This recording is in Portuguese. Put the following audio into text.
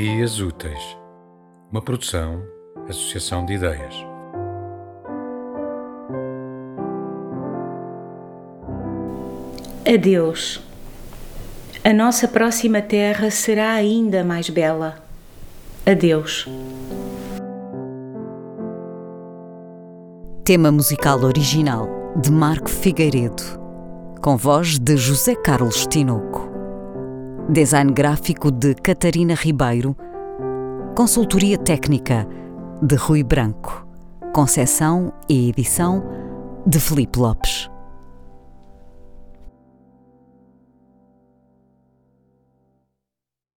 Dias Úteis, uma produção, associação de ideias. Adeus. A nossa próxima terra será ainda mais bela. Adeus. Tema musical original de Marco Figueiredo, com voz de José Carlos Tinoco. Design gráfico de Catarina Ribeiro. Consultoria técnica de Rui Branco. Concessão e edição de Felipe Lopes.